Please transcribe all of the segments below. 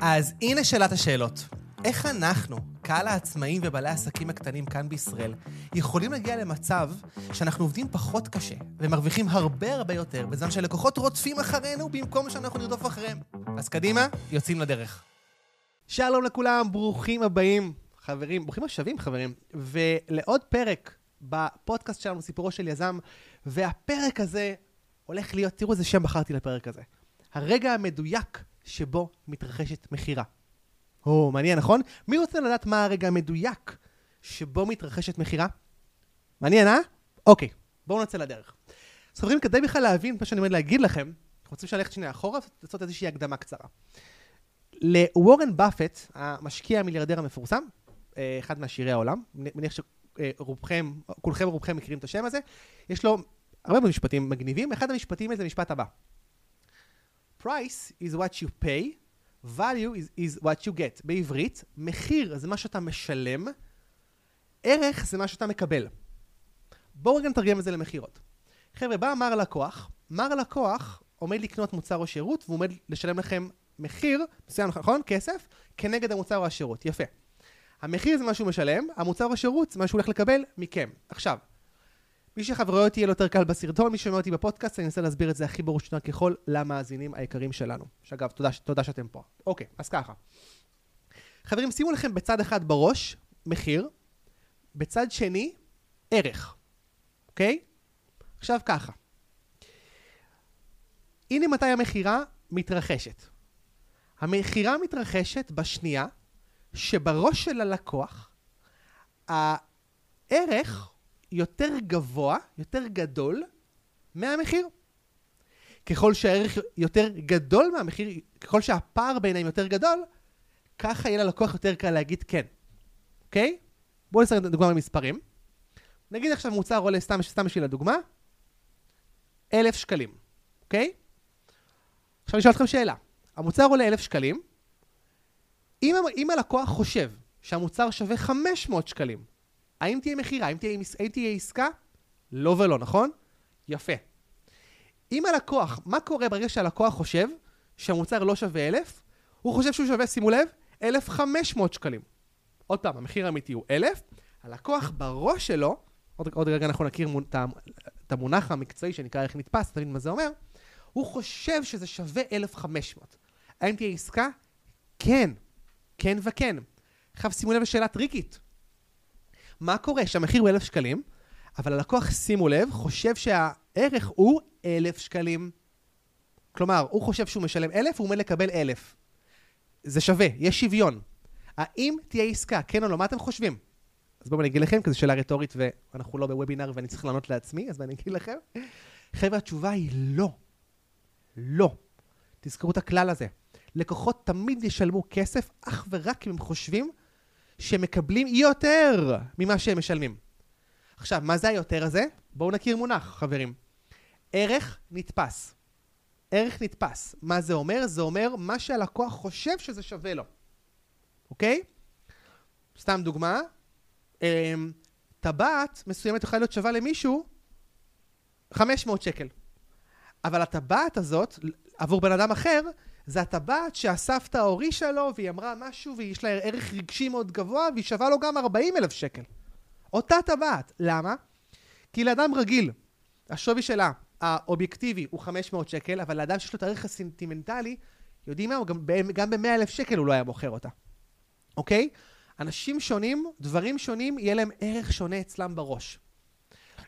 אז הנה שאלת השאלות. איך אנחנו, קהל העצמאים ובעלי העסקים הקטנים כאן בישראל, יכולים להגיע למצב שאנחנו עובדים פחות קשה ומרוויחים הרבה הרבה יותר, בזמן שלקוחות רודפים אחרינו במקום שאנחנו נרדוף אחריהם? אז קדימה, יוצאים לדרך. שלום לכולם, ברוכים הבאים, חברים, ברוכים השבים, חברים, ולעוד פרק בפודקאסט שלנו, סיפורו של יזם, והפרק הזה הולך להיות, תראו איזה שם בחרתי לפרק הזה. הרגע המדויק שבו מתרחשת מכירה. או, מעניין, נכון? מי רוצה לדעת מה הרגע המדויק שבו מתרחשת מכירה? מעניין, אה? אוקיי, בואו נצא לדרך. אז חברים, כדי בכלל להבין מה שאני עומד להגיד לכם, אנחנו רוצים ללכת שנייה אחורה ולעשות איזושהי הקדמה קצרה. לוורן באפט, המשקיע המיליארדר המפורסם, אה, אחד מעשירי העולם, מניח שרובכם, כולכם ורובכם מכירים את השם הזה, יש לו הרבה משפטים מגניבים, אחד המשפטים זה המשפט הבא. price is what you pay, value is, is what you get. בעברית, מחיר זה מה שאתה משלם, ערך זה מה שאתה מקבל. בואו רגע נתרגם את זה למכירות. חבר'ה, בא מר לקוח, מר לקוח עומד לקנות מוצר או שירות והוא עומד לשלם לכם מחיר, מסוים נכון? כסף, כנגד המוצר או השירות. יפה. המחיר זה מה שהוא משלם, המוצר או השירות זה מה שהוא הולך לקבל מכם. עכשיו, מי שחברויות אותי יהיה לו יותר קל בסרטון, מי ששומע אותי בפודקאסט, אני אנסה להסביר את זה הכי ברור שיותר ככל למאזינים היקרים שלנו. שאגב, תודה, תודה שאתם פה. אוקיי, אז ככה. חברים, שימו לכם בצד אחד בראש, מחיר, בצד שני, ערך. אוקיי? עכשיו ככה. הנה מתי המכירה מתרחשת. המכירה מתרחשת בשנייה שבראש של הלקוח, הערך יותר גבוה, יותר גדול, מהמחיר. ככל שהערך יותר גדול מהמחיר, ככל שהפער ביניהם יותר גדול, ככה יהיה ללקוח יותר קל להגיד כן. אוקיי? בואו נעשה דוגמה במספרים. נגיד עכשיו מוצר עולה, סתם, סתם בשביל הדוגמה, אלף שקלים, אוקיי? עכשיו אני אשאל אתכם שאלה. המוצר עולה אלף שקלים, אם, אם הלקוח חושב שהמוצר שווה 500 שקלים, האם תהיה מכירה? האם, האם תהיה עסקה? לא ולא, נכון? יפה. אם הלקוח, מה קורה ברגע שהלקוח חושב שהמוצר לא שווה 1,000? הוא חושב שהוא שווה, שימו לב, 1,500 שקלים. עוד פעם, המחיר האמיתי הוא 1,000, הלקוח בראש שלו, עוד, עוד רגע אנחנו נכיר את המונח המקצועי שנקרא איך נתפס, תבין מה זה אומר, הוא חושב שזה שווה 1,500. האם תהיה עסקה? כן. כן וכן. עכשיו שימו לב לשאלה טריקית. מה קורה? שהמחיר הוא 1,000 שקלים, אבל הלקוח, שימו לב, חושב שהערך הוא 1,000 שקלים. כלומר, הוא חושב שהוא משלם 1,000, הוא עומד לקבל 1,000. זה שווה, יש שוויון. האם תהיה עסקה, כן או לא? מה אתם חושבים? אז בואו אני אגיד לכם, כי זו שאלה רטורית ואנחנו לא בוובינר ואני צריך לענות לעצמי, אז אני אגיד לכם. חבר'ה, התשובה היא לא. לא. תזכרו את הכלל הזה. לקוחות תמיד ישלמו כסף אך ורק אם הם חושבים שמקבלים יותר ממה שהם משלמים. עכשיו, מה זה היותר הזה? בואו נכיר מונח, חברים. ערך נתפס. ערך נתפס. מה זה אומר? זה אומר מה שהלקוח חושב שזה שווה לו. אוקיי? סתם דוגמה, אמ, טבעת מסוימת יכולה להיות שווה למישהו 500 שקל. אבל הטבעת הזאת, עבור בן אדם אחר, זה הטבעת שהסבתא הורישה לו, והיא אמרה משהו, ויש לה ערך רגשי מאוד גבוה, והיא שווה לו גם 40 אלף שקל. אותה טבעת. למה? כי לאדם רגיל, השווי שלה, האובייקטיבי, הוא 500 שקל, אבל לאדם שיש לו את הערך הסנטימנטלי, יודעים מה? גם, גם ב-100 אלף שקל הוא לא היה מוכר אותה. אוקיי? אנשים שונים, דברים שונים, יהיה להם ערך שונה אצלם בראש.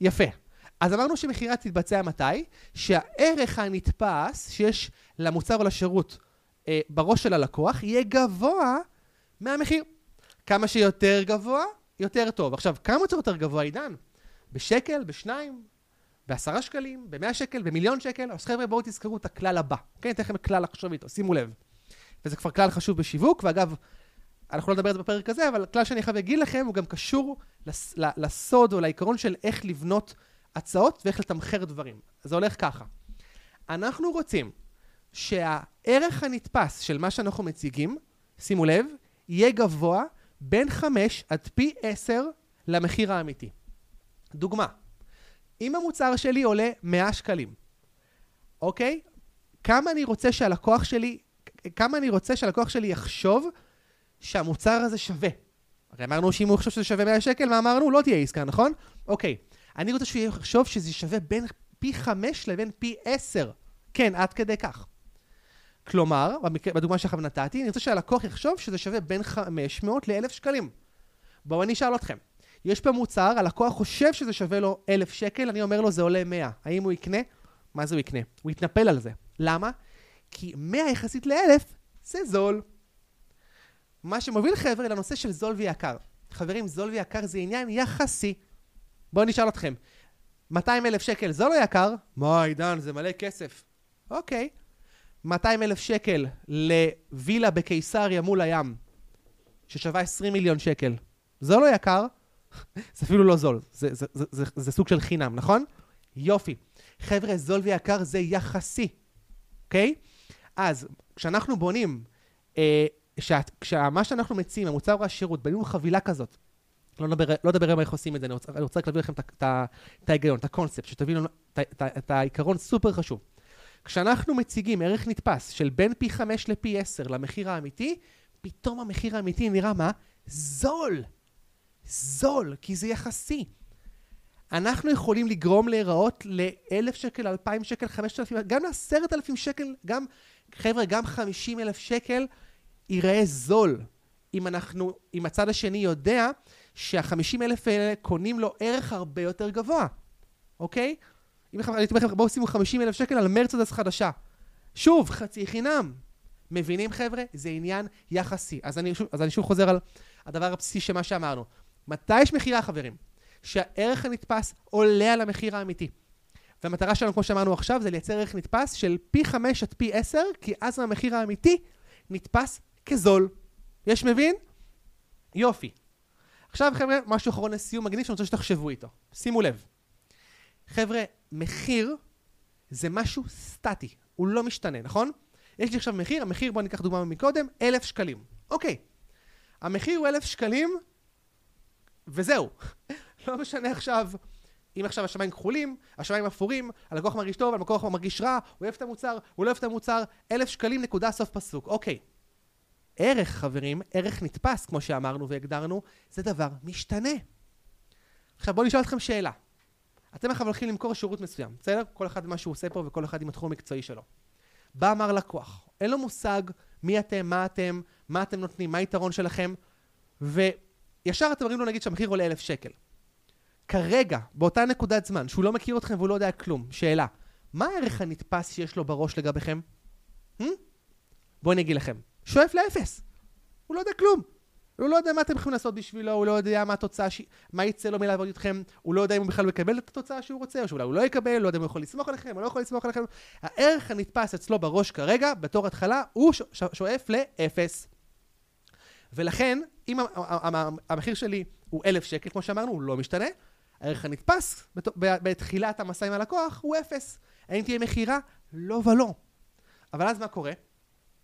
יפה. אז אמרנו שמכירה תתבצע מתי? שהערך הנתפס שיש למוצר או לשירות אה, בראש של הלקוח יהיה גבוה מהמחיר. כמה שיותר גבוה, יותר טוב. עכשיו, כמה יותר גבוה, עידן? בשקל, בשניים, בעשרה שקלים, במאה שקל, במיליון שקל? אז חבר'ה, בואו תזכרו את הכלל הבא. אני אתן לכם כלל לחשוב איתו, שימו לב. וזה כבר כלל חשוב בשיווק, ואגב, אנחנו לא נדבר על זה בפרק הזה, אבל הכלל שאני חייב להגיד לכם הוא גם קשור לס, לסוד או לעיקרון של איך לבנות הצעות ואיך לתמחר דברים. זה הולך ככה. אנחנו רוצים שהערך הנתפס של מה שאנחנו מציגים, שימו לב, יהיה גבוה בין 5 עד פי 10 למחיר האמיתי. דוגמה, אם המוצר שלי עולה 100 שקלים, אוקיי? כמה אני רוצה שהלקוח שלי, כמה אני רוצה שהלקוח שלי יחשוב שהמוצר הזה שווה. הרי אמרנו שאם הוא יחשוב שזה שווה 100 שקל, מה אמרנו? לא תהיה עסקה, נכון? אוקיי. אני רוצה שהוא יחשוב שזה שווה בין פי 5 לבין פי 10. כן, עד כדי כך. כלומר, בדוגמה שעכשיו נתתי, אני רוצה שהלקוח יחשוב שזה שווה בין 500 ל-1,000 שקלים. בואו אני אשאל אתכם. יש פה מוצר, הלקוח חושב שזה שווה לו 1,000 שקל, אני אומר לו זה עולה 100. האם הוא יקנה? מה זה הוא יקנה? הוא יתנפל על זה. למה? כי 100 יחסית ל-1,000 זה זול. מה שמוביל חבר'ה לנושא של זול ויקר. חברים, זול ויקר זה עניין יחסי. בואו נשאל אתכם, 200 אלף שקל זול או יקר? מה, עידן, זה מלא כסף. אוקיי. 200 אלף שקל לווילה בקיסריה מול הים, ששווה 20 מיליון שקל. זול או יקר? זה אפילו לא זול, זה, זה, זה, זה, זה סוג של חינם, נכון? יופי. חבר'ה, זול ויקר זה יחסי, אוקיי? אז כשאנחנו בונים, אה, כשמה שאנחנו מציעים, המוצר או השירות, בנינו חבילה כזאת, לא נדבר, לא היום איך עושים את זה, אני רוצה רק להביא לכם את ההיגיון, את הקונספט, שתבינו את העיקרון סופר חשוב. כשאנחנו מציגים ערך נתפס של בין פי 5 לפי 10 למחיר האמיתי, פתאום המחיר האמיתי נראה מה? זול. זול, כי זה יחסי. אנחנו יכולים לגרום להיראות ל-1,000 שקל, 2,000 שקל, 5,000, גם ל-10,000 שקל, גם, חבר'ה, גם 50,000 שקל ייראה זול. אם אנחנו, אם הצד השני יודע שה-50 אלף האלה קונים לו ערך הרבה יותר גבוה, אוקיי? אם אני הייתי לכם, בואו שימו 50 אלף שקל על מרצדס חדשה. שוב, חצי חינם. מבינים חבר'ה? זה עניין יחסי. אז אני, שוב, אז אני שוב חוזר על הדבר הבסיסי של מה שאמרנו. מתי יש מכירה, חברים? שהערך הנתפס עולה על המחיר האמיתי. והמטרה שלנו, כמו שאמרנו עכשיו, זה לייצר ערך נתפס של פי 5 עד פי 10, כי אז המחיר האמיתי נתפס כזול. יש מבין? יופי. עכשיו חבר'ה, משהו אחרון לסיום מגניב שאני רוצה שתחשבו איתו. שימו לב. חבר'ה, מחיר זה משהו סטטי, הוא לא משתנה, נכון? יש לי עכשיו מחיר, המחיר, בואו ניקח דוגמה מקודם, אלף שקלים. אוקיי. המחיר הוא אלף שקלים, וזהו. לא משנה עכשיו, אם עכשיו השמיים כחולים, השמיים אפורים, הלקוח מרגיש טוב, הלקוח מרגיש רע, הוא אוהב את המוצר, הוא לא אוהב את המוצר, אלף שקלים נקודה סוף פסוק. אוקיי. ערך, חברים, ערך נתפס, כמו שאמרנו והגדרנו, זה דבר משתנה. עכשיו בואו נשאל אתכם שאלה. אתם עכשיו הולכים למכור שירות מסוים, בסדר? כל אחד מה שהוא עושה פה וכל אחד עם התחום המקצועי שלו. בא אמר לקוח, אין לו מושג מי אתם, מה אתם, מה אתם נותנים, מה היתרון שלכם, וישר אתם אומרים לו נגיד שהמחיר עולה אלף שקל. כרגע, באותה נקודת זמן, שהוא לא מכיר אתכם והוא לא יודע כלום, שאלה, מה הערך הנתפס שיש לו בראש לגביכם? Hmm? בואו אני אגיד לכם, שואף לאפס. הוא לא יודע כלום. הוא לא יודע מה אתם יכולים לעשות בשבילו, הוא לא יודע מה התוצאה, ש... מה יצא לו מלעבוד איתכם, הוא לא יודע אם הוא בכלל מקבל את התוצאה שהוא רוצה, או שאולי הוא לא יקבל, לא יודע אם הוא יכול לסמוך עליכם, או לא יכול לסמוך עליכם. הערך הנתפס אצלו בראש כרגע, בתור התחלה, הוא ש... ש... שואף לאפס. ולכן, אם המחיר שלי הוא אלף שקל, כמו שאמרנו, הוא לא משתנה, הערך הנתפס בת... בתחילת המסע עם הלקוח הוא אפס. האם תהיה מכירה? לא ולא. אבל אז מה קורה?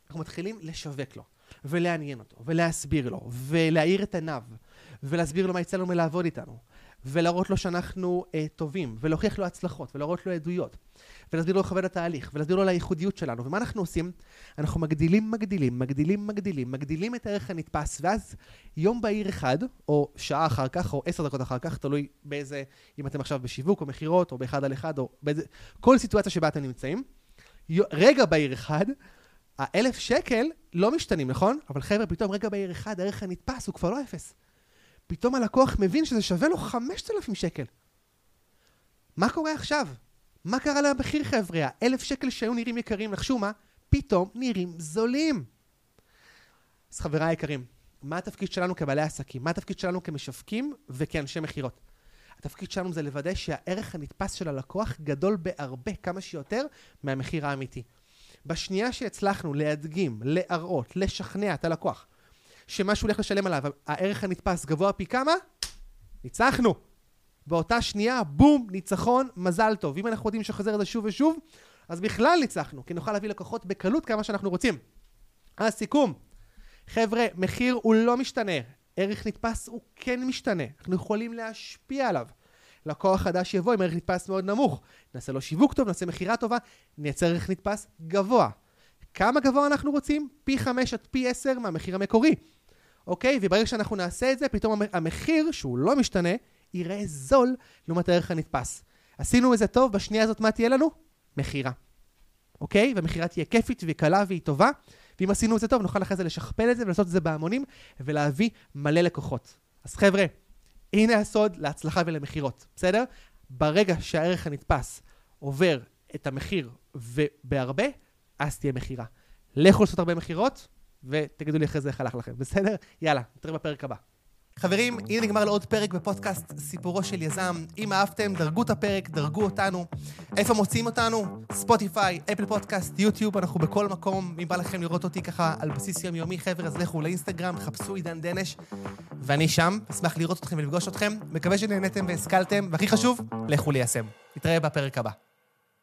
אנחנו מתחילים לשווק לו, ולעניין אותו, ולהסביר לו, ולהאיר את עיניו, ולהסביר לו מה יצא לנו מלעבוד איתנו, ולהראות לו שאנחנו אה, טובים, ולהוכיח לו הצלחות, ולהראות לו עדויות, ולהסביר לו לכבד התהליך, ולהסביר לו על הייחודיות שלנו. ומה אנחנו עושים? אנחנו מגדילים, מגדילים, מגדילים, מגדילים, מגדילים את הערך הנתפס, ואז יום בהיר אחד, או שעה אחר כך, או עשר דקות אחר כך, תלוי באיזה, אם אתם עכשיו בשיווק, או מכירות, או באחד על אחד, או באיזה, כל סיטואציה שבה אתם נמצאים, רגע בהיר אחד, האלף שקל לא משתנים, נכון? אבל חבר'ה, פתאום רגע בעיר אחד, הערך הנתפס הוא כבר לא אפס. פתאום הלקוח מבין שזה שווה לו 5,000 שקל. מה קורה עכשיו? מה קרה למחיר חבר'ה? האלף שקל שהיו נראים יקרים, נחשו מה? פתאום נראים זולים. אז חבריי היקרים, מה התפקיד שלנו כבעלי עסקים? מה התפקיד שלנו כמשווקים וכאנשי מכירות? התפקיד שלנו זה לוודא שהערך הנתפס של הלקוח גדול בהרבה, כמה שיותר, מהמחיר האמיתי. בשנייה שהצלחנו להדגים, להראות, לשכנע את הלקוח שמה שהוא הולך לשלם עליו, הערך הנתפס גבוה פי כמה, ניצחנו. באותה שנייה, בום, ניצחון, מזל טוב. אם אנחנו יודעים שחוזר את זה שוב ושוב, אז בכלל ניצחנו, כי נוכל להביא לקוחות בקלות כמה שאנחנו רוצים. אז סיכום, חבר'ה, מחיר הוא לא משתנה, ערך נתפס הוא כן משתנה, אנחנו יכולים להשפיע עליו. לקוח חדש יבוא עם ערך נתפס מאוד נמוך. נעשה לו שיווק טוב, נעשה מכירה טובה, נייצר ערך נתפס גבוה. כמה גבוה אנחנו רוצים? פי 5 עד פי 10 מהמחיר המקורי. אוקיי? וברגע שאנחנו נעשה את זה, פתאום המחיר, שהוא לא משתנה, ייראה זול לעומת הערך הנתפס. עשינו את זה טוב, בשנייה הזאת מה תהיה לנו? מכירה. אוקיי? והמכירה תהיה כיפית וקלה והיא טובה. ואם עשינו את זה טוב, נוכל אחרי זה לשכפל את זה ולעשות את זה בהמונים ולהביא מלא לקוחות. אז חבר'ה, הנה הסוד להצלחה ולמכירות, בסדר? ברגע שהערך הנתפס עובר את המחיר ובהרבה, אז תהיה מכירה. לכו לעשות הרבה מכירות, ותגידו לי אחרי זה איך הלך לכם, בסדר? יאללה, נתראה בפרק הבא. חברים, הנה נגמר לעוד פרק בפודקאסט סיפורו של יזם. אם אהבתם, דרגו את הפרק, דרגו אותנו. איפה מוצאים אותנו? ספוטיפיי, אפל פודקאסט, יוטיוב, אנחנו בכל מקום. אם בא לכם לראות אותי ככה על בסיס יומיומי, חבר'ה, אז לכו לאינסטגרם, חפשו עידן דנש, ואני שם. אשמח לראות אתכם ולפגוש אתכם. מקווה שנהניתם והשכלתם, והכי חשוב, לכו ליישם. נתראה בפרק הבא.